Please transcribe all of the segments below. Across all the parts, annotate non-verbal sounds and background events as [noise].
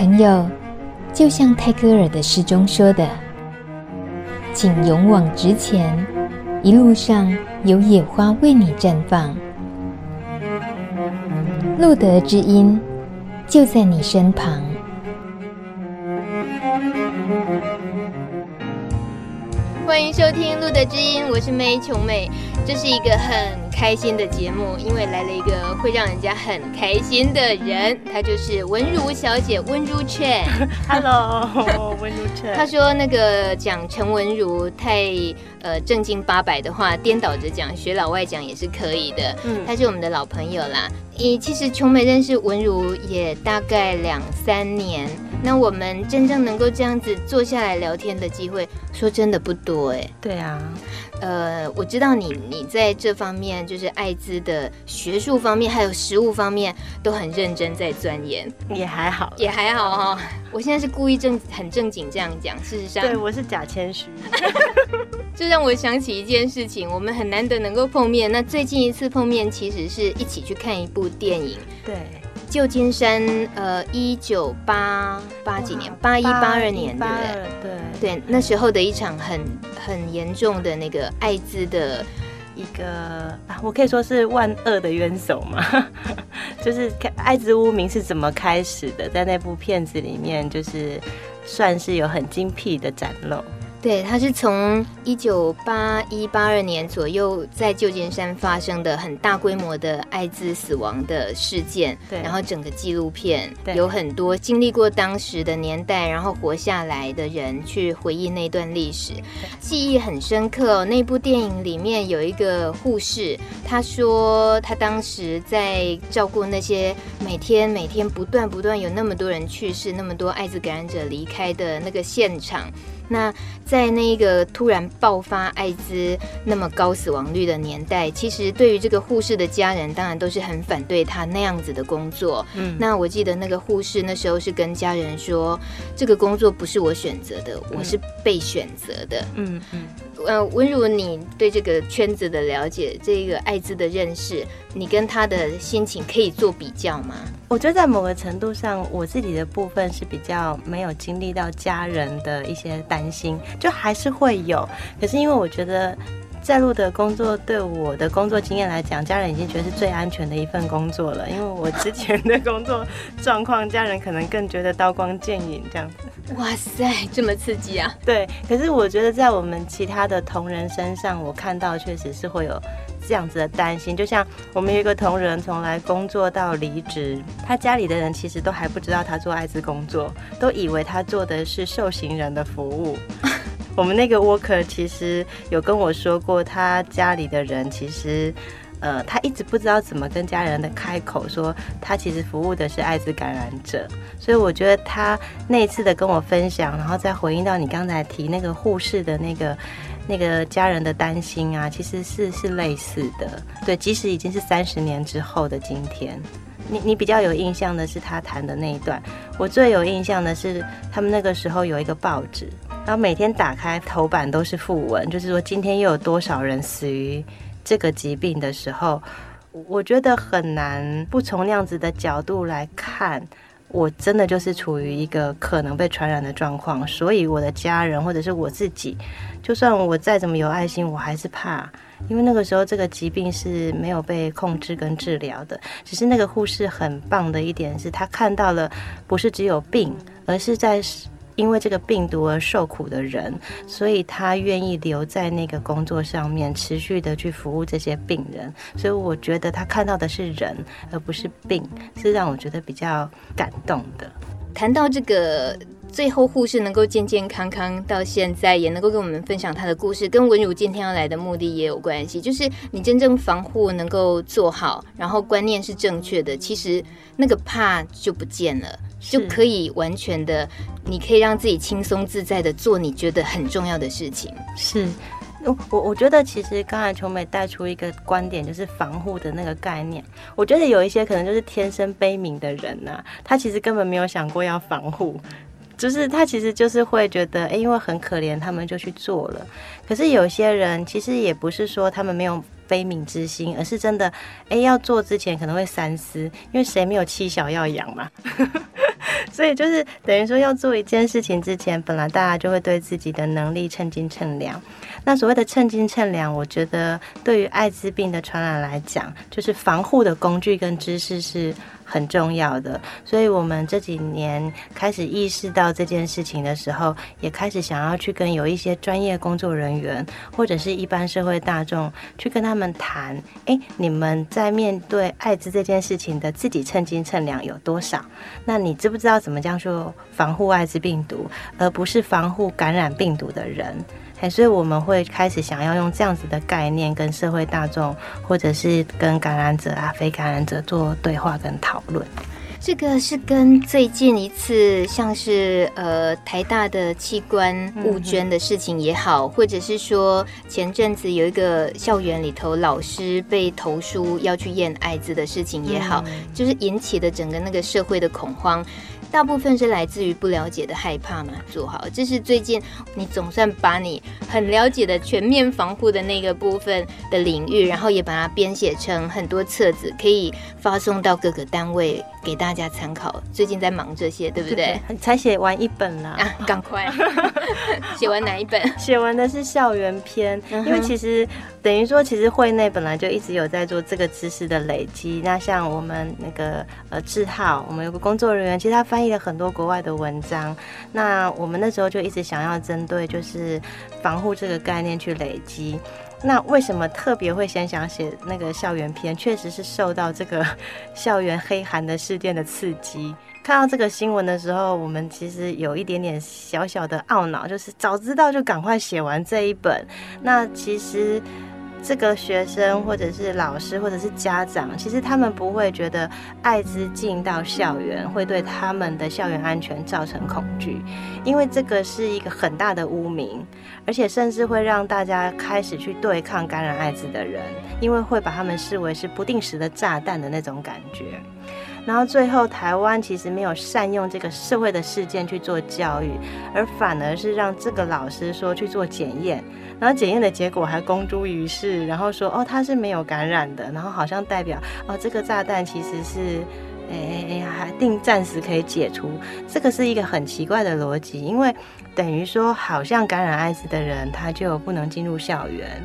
朋友，就像泰戈尔的诗中说的：“请勇往直前，一路上有野花为你绽放，路德之音就在你身旁。”欢迎收听《路德之音》，我是妹琼美。这是一个很开心的节目，因为来了一个会让人家很开心的人，她就是文如小姐温如劝。[laughs] Hello，温如劝。她说那个讲陈文如太呃正经八百的话，颠倒着讲学老外讲也是可以的。嗯，她是我们的老朋友啦。你其实琼美认识文如也大概两三年。那我们真正能够这样子坐下来聊天的机会，说真的不多哎。对啊，呃，我知道你你在这方面，就是艾滋的学术方面，还有实务方面，都很认真在钻研。也还好，也还好哈、哦。我现在是故意正很正经这样讲，事实上，对我是假谦虚。[laughs] 这让我想起一件事情，我们很难得能够碰面。那最近一次碰面，其实是一起去看一部电影。对。旧金山，呃，一九八八几年，八一八二年，对不对？对对，那时候的一场很很严重的那个艾滋的一个，啊，我可以说是万恶的冤手嘛，[laughs] 就是艾滋污名是怎么开始的，在那部片子里面，就是算是有很精辟的展露。对，它是从一九八一八二年左右在旧金山发生的很大规模的艾滋死亡的事件，对，然后整个纪录片有很多经历过当时的年代，然后活下来的人去回忆那段历史，记忆很深刻哦。那部电影里面有一个护士，她说她当时在照顾那些每天每天不断不断有那么多人去世，那么多艾滋感染者离开的那个现场。那在那个突然爆发艾滋那么高死亡率的年代，其实对于这个护士的家人，当然都是很反对他那样子的工作。嗯，那我记得那个护士那时候是跟家人说，这个工作不是我选择的，我是被选择的。嗯嗯。呃，文如，你对这个圈子的了解，这个艾滋的认识，你跟他的心情可以做比较吗？我觉得在某个程度上，我自己的部分是比较没有经历到家人的一些担心，就还是会有。可是因为我觉得。在路的工作对我的工作经验来讲，家人已经觉得是最安全的一份工作了。因为我之前的工作状况，家人可能更觉得刀光剑影这样子。[laughs] 哇塞，这么刺激啊！对，可是我觉得在我们其他的同仁身上，我看到确实是会有这样子的担心。就像我们有一个同仁从来工作到离职，他家里的人其实都还不知道他做艾滋工作，都以为他做的是受刑人的服务。[laughs] 我们那个 worker 其实有跟我说过，他家里的人其实，呃，他一直不知道怎么跟家人的开口说，他其实服务的是艾滋感染者。所以我觉得他那一次的跟我分享，然后再回应到你刚才提那个护士的那个那个家人的担心啊，其实是是类似的。对，即使已经是三十年之后的今天，你你比较有印象的是他谈的那一段，我最有印象的是他们那个时候有一个报纸。然后每天打开头版都是訃闻，就是说今天又有多少人死于这个疾病的时候，我觉得很难不从那样子的角度来看。我真的就是处于一个可能被传染的状况，所以我的家人或者是我自己，就算我再怎么有爱心，我还是怕，因为那个时候这个疾病是没有被控制跟治疗的。只是那个护士很棒的一点是，他看到了不是只有病，而是在。因为这个病毒而受苦的人，所以他愿意留在那个工作上面，持续的去服务这些病人。所以我觉得他看到的是人，而不是病，是让我觉得比较感动的。谈到这个，最后护士能够健健康康到现在，也能够跟我们分享他的故事，跟文如今天要来的目的也有关系。就是你真正防护能够做好，然后观念是正确的，其实那个怕就不见了。就可以完全的，你可以让自己轻松自在的做你觉得很重要的事情。是，我我觉得其实刚才琼美带出一个观点，就是防护的那个概念。我觉得有一些可能就是天生悲悯的人呐、啊，他其实根本没有想过要防护，就是他其实就是会觉得，哎，因为很可怜，他们就去做了。可是有些人其实也不是说他们没有。悲悯之心，而是真的，哎，要做之前可能会三思，因为谁没有妻小要养嘛？所以就是等于说要做一件事情之前，本来大家就会对自己的能力称斤称两。那所谓的称斤称两，我觉得对于艾滋病的传染来讲，就是防护的工具跟知识是很重要的。所以我们这几年开始意识到这件事情的时候，也开始想要去跟有一些专业工作人员或者是一般社会大众去跟他们谈：哎，你们在面对艾滋这件事情的自己称斤称两有多少？那你知不知道怎么这样说防护艾滋病毒，而不是防护感染病毒的人？所以我们会开始想要用这样子的概念跟社会大众，或者是跟感染者啊、非感染者做对话跟讨论。这个是跟最近一次像是呃台大的器官募捐的事情也好，或者是说前阵子有一个校园里头老师被投诉要去验艾滋的事情也好，就是引起的整个那个社会的恐慌。大部分是来自于不了解的害怕嘛，做好，这是最近你总算把你很了解的全面防护的那个部分的领域，然后也把它编写成很多册子，可以发送到各个单位给大家参考。最近在忙这些，[laughs] 对不对？才写完一本啦，啊，赶快 [laughs] 写完哪一本？写完的是校园篇，因为其实等于说，其实会内本来就一直有在做这个知识的累积。那像我们那个呃志浩，我们有个工作人员，其实他翻。翻译了很多国外的文章，那我们那时候就一直想要针对就是防护这个概念去累积。那为什么特别会先想写那个校园片？确实是受到这个 [laughs] 校园黑寒的事件的刺激。看到这个新闻的时候，我们其实有一点点小小的懊恼，就是早知道就赶快写完这一本。那其实。这个学生或者是老师或者是家长，其实他们不会觉得艾滋进到校园会对他们的校园安全造成恐惧，因为这个是一个很大的污名，而且甚至会让大家开始去对抗感染艾滋的人，因为会把他们视为是不定时的炸弹的那种感觉。然后最后，台湾其实没有善用这个社会的事件去做教育，而反而是让这个老师说去做检验，然后检验的结果还公诸于世，然后说哦他是没有感染的，然后好像代表哦这个炸弹其实是哎还定暂时可以解除，这个是一个很奇怪的逻辑，因为等于说好像感染艾滋的人他就不能进入校园，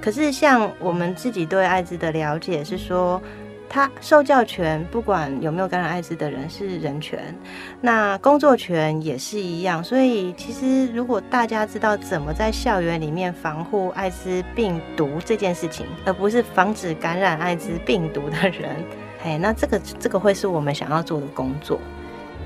可是像我们自己对艾滋的了解是说。他受教权，不管有没有感染艾滋的人是人权，那工作权也是一样。所以其实如果大家知道怎么在校园里面防护艾滋病毒这件事情，而不是防止感染艾滋病毒的人，哎，那这个这个会是我们想要做的工作。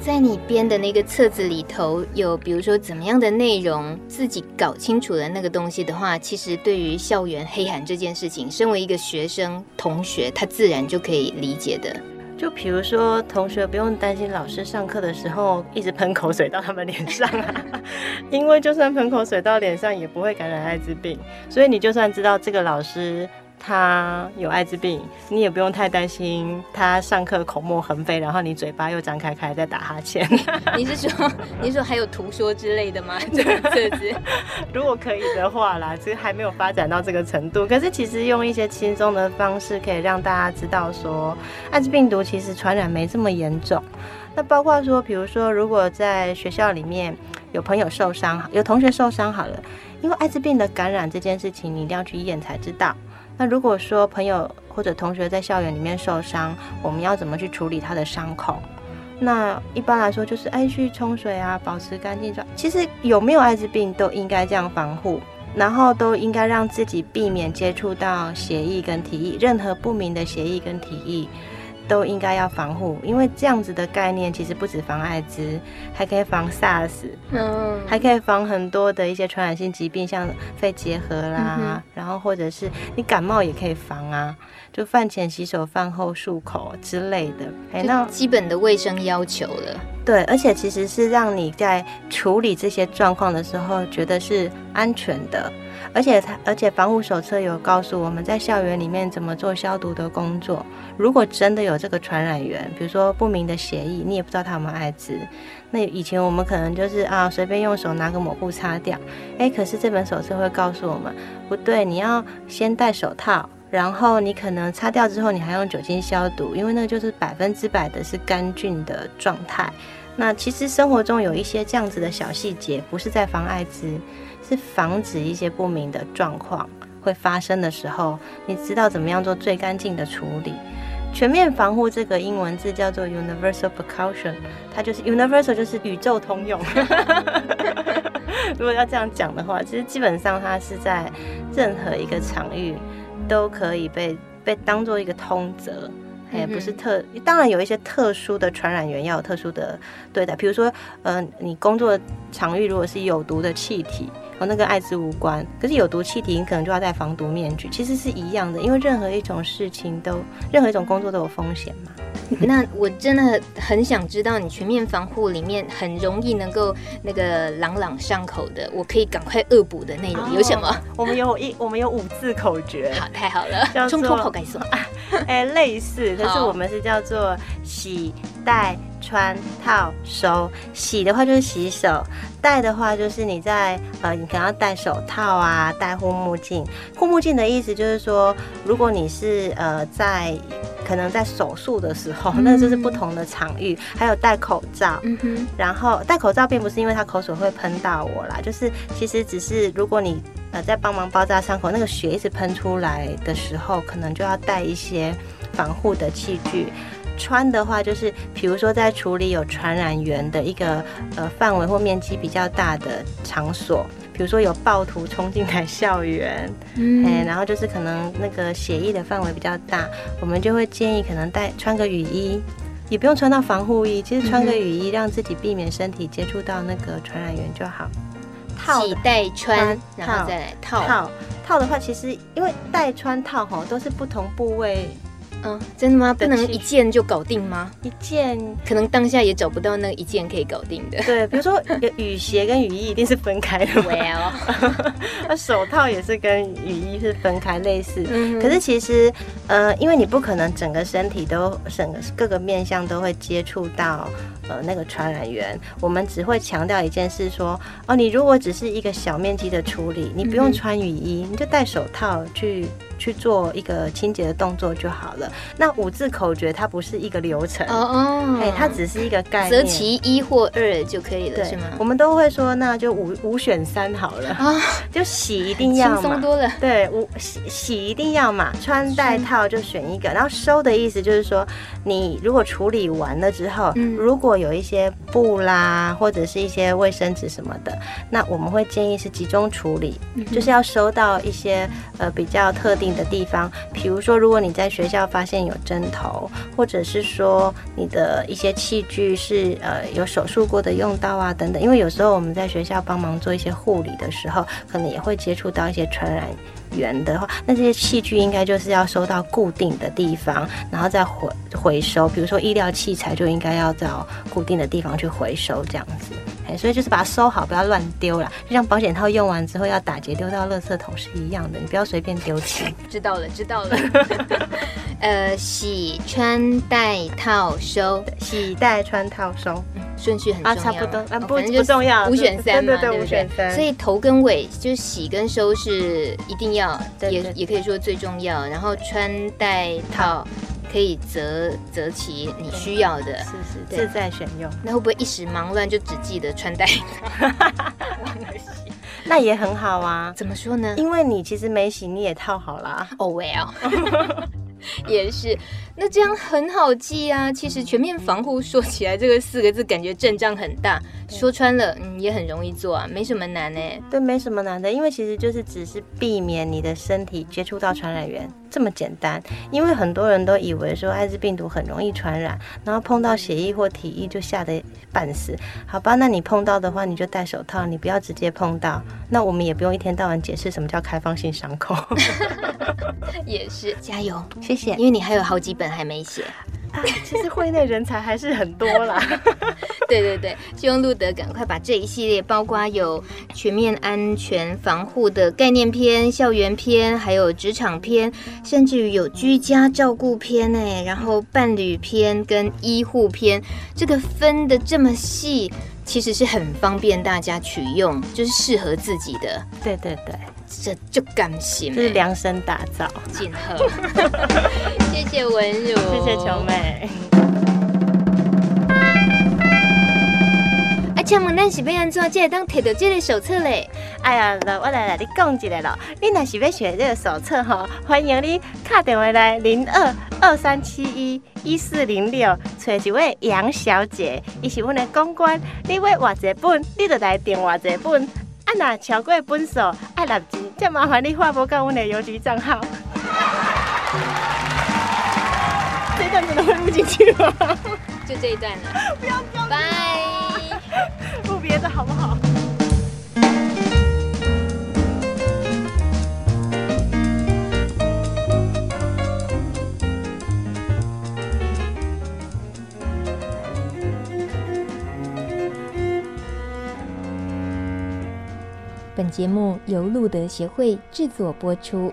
在你编的那个册子里头，有比如说怎么样的内容，自己搞清楚了那个东西的话，其实对于校园黑函这件事情，身为一个学生同学，他自然就可以理解的。就比如说，同学不用担心老师上课的时候一直喷口水到他们脸上啊，[laughs] 因为就算喷口水到脸上，也不会感染艾滋病，所以你就算知道这个老师。他有艾滋病，你也不用太担心他上课口沫横飞，然后你嘴巴又张开开在打哈欠。[laughs] 你是说，你是说还有图说之类的吗？[laughs] 这个册子，如果可以的话啦，其实还没有发展到这个程度。可是其实用一些轻松的方式，可以让大家知道说，艾滋病毒其实传染没这么严重。那包括说，比如说，如果在学校里面有朋友受伤，有同学受伤好了，因为艾滋病的感染这件事情，你一定要去验才知道。那如果说朋友或者同学在校园里面受伤，我们要怎么去处理他的伤口？那一般来说就是哎去冲水啊，保持干净。其实有没有艾滋病都应该这样防护，然后都应该让自己避免接触到血液跟体液，任何不明的血液跟体液。都应该要防护，因为这样子的概念其实不止防艾滋，还可以防 SARS，嗯，还可以防很多的一些传染性疾病，像肺结核啦，嗯、然后或者是你感冒也可以防啊，就饭前洗手、饭后漱口之类的，哎，那基本的卫生要求了。对，而且其实是让你在处理这些状况的时候觉得是安全的。而且它，而且防护手册有告诉我们在校园里面怎么做消毒的工作。如果真的有这个传染源，比如说不明的协议，你也不知道他有没有艾滋。那以前我们可能就是啊，随便用手拿个抹布擦掉。哎，可是这本手册会告诉我们，不对，你要先戴手套，然后你可能擦掉之后，你还用酒精消毒，因为那个就是百分之百的是干净的状态。那其实生活中有一些这样子的小细节，不是在防艾滋，是防止一些不明的状况会发生的时候，你知道怎么样做最干净的处理。全面防护这个英文字叫做 universal precaution，它就是 universal 就是宇宙通用。如果要这样讲的话，其实基本上它是在任何一个场域都可以被被当做一个通则。也不是特，当然有一些特殊的传染源要有特殊的对待，比如说，呃，你工作场域如果是有毒的气体，和那跟艾滋无关，可是有毒气体你可能就要戴防毒面具，其实是一样的，因为任何一种事情都，任何一种工作都有风险嘛。[laughs] 那我真的很想知道，你全面防护里面很容易能够那个朗朗上口的，我可以赶快恶补的内容有什么？哦、[laughs] 我们有一，我们有五字口诀。好，太好了，[laughs] 叫做“改哎，类似，可是我们是叫做洗、戴、穿、套、收。洗的话就是洗手，戴的话就是你在呃，你可能要戴手套啊，戴护目镜。护目镜的意思就是说，如果你是呃在。可能在手术的时候，那就是不同的场域，还有戴口罩。嗯哼，然后戴口罩并不是因为他口水会喷到我啦，就是其实只是如果你呃在帮忙包扎伤口，那个血一直喷出来的时候，可能就要带一些防护的器具。穿的话就是，比如说在处理有传染源的一个呃范围或面积比较大的场所。比如说有暴徒冲进来校园，嗯，哎，然后就是可能那个血液的范围比较大，我们就会建议可能带穿个雨衣，也不用穿到防护衣，其实穿个雨衣让自己避免身体接触到那个传染源就好。套洗带穿，然后再来套套套的话，其实因为带穿套吼都是不同部位。嗯，真的吗？不能一件就搞定吗？一件可能当下也找不到那一件可以搞定的。对，比如说雨鞋跟雨衣一定是分开的。Well，[laughs] 那手套也是跟雨衣是分开类似。嗯。可是其实，呃，因为你不可能整个身体都整个各个面向都会接触到呃那个传染源，我们只会强调一件事说，哦，你如果只是一个小面积的处理，你不用穿雨衣，嗯、你就戴手套去。去做一个清洁的动作就好了。那五字口诀它不是一个流程哦哦，哎，它只是一个概念，择其一或二就可以了，是吗？我们都会说，那就五五选三好了啊，[laughs] 就洗一定要嘛，轻松多了。对，五洗洗一定要嘛，穿戴套就选一个，然后收的意思就是说，你如果处理完了之后，如果有一些布啦或者是一些卫生纸什么的，那我们会建议是集中处理，就是要收到一些呃比较特定。的地方，比如说，如果你在学校发现有针头，或者是说你的一些器具是呃有手术过的用到啊等等，因为有时候我们在学校帮忙做一些护理的时候，可能也会接触到一些传染源的话，那这些器具应该就是要收到固定的地方，然后再回回收。比如说医疗器材就应该要找固定的地方去回收，这样子。所以就是把它收好，不要乱丢了。就像保险套用完之后要打结丢到垃圾桶是一样的，你不要随便丢弃。知道了，知道了。[laughs] 呃，洗、穿、戴、套、收，洗、戴、穿、套、收，顺序很重要。啊，差不多，啊，不不重要，五选三嘛，对对对，五选三。所以头跟尾就是洗跟收是一定要，也也可以说最重要。然后穿、戴、套。可以择择其你需要的，是是自在选用。那会不会一时忙乱就只记得穿戴？[laughs] 那也很好啊。怎么说呢？因为你其实没洗，你也套好了。Oh well，[laughs] [laughs] 也是。那这样很好记啊！其实全面防护说起来这个四个字，感觉阵仗很大。说穿了，嗯，也很容易做啊，没什么难呢。对，没什么难的，因为其实就是只是避免你的身体接触到传染源，这么简单。因为很多人都以为说艾滋病毒很容易传染，然后碰到血液或体液就吓得半死。好吧，那你碰到的话，你就戴手套，你不要直接碰到。那我们也不用一天到晚解释什么叫开放性伤口。[laughs] 也是，加油，谢谢。因为你还有好几本。还没写，啊，其实会内人才还是很多啦。[laughs] 对对对，希望路德赶快把这一系列，包括有全面安全防护的概念片、校园篇，还有职场篇，甚至于有居家照顾篇哎，然后伴侣篇跟医护篇，这个分的这么细，其实是很方便大家取用，就是适合自己的。对对对。这就甘心，这是量身打造，锦贺，[laughs] 谢谢文如，谢谢琼美。请问咱是要安怎才会当摕到这个手册嘞？哎呀，我来来你讲一下咯。你若是要学这个手册吼，欢迎你打电话来零二二三七一一四零六，找一位杨小姐，伊是阮的公关。你要画一本，你就来电话一本。啊，若超过本数爱纳钱，再麻烦你划拨到阮的邮局账号。这段真的会录进去吗？就这一段了。不要讲。拜。[laughs] 录别的好不好？本节目由路德协会制作播出。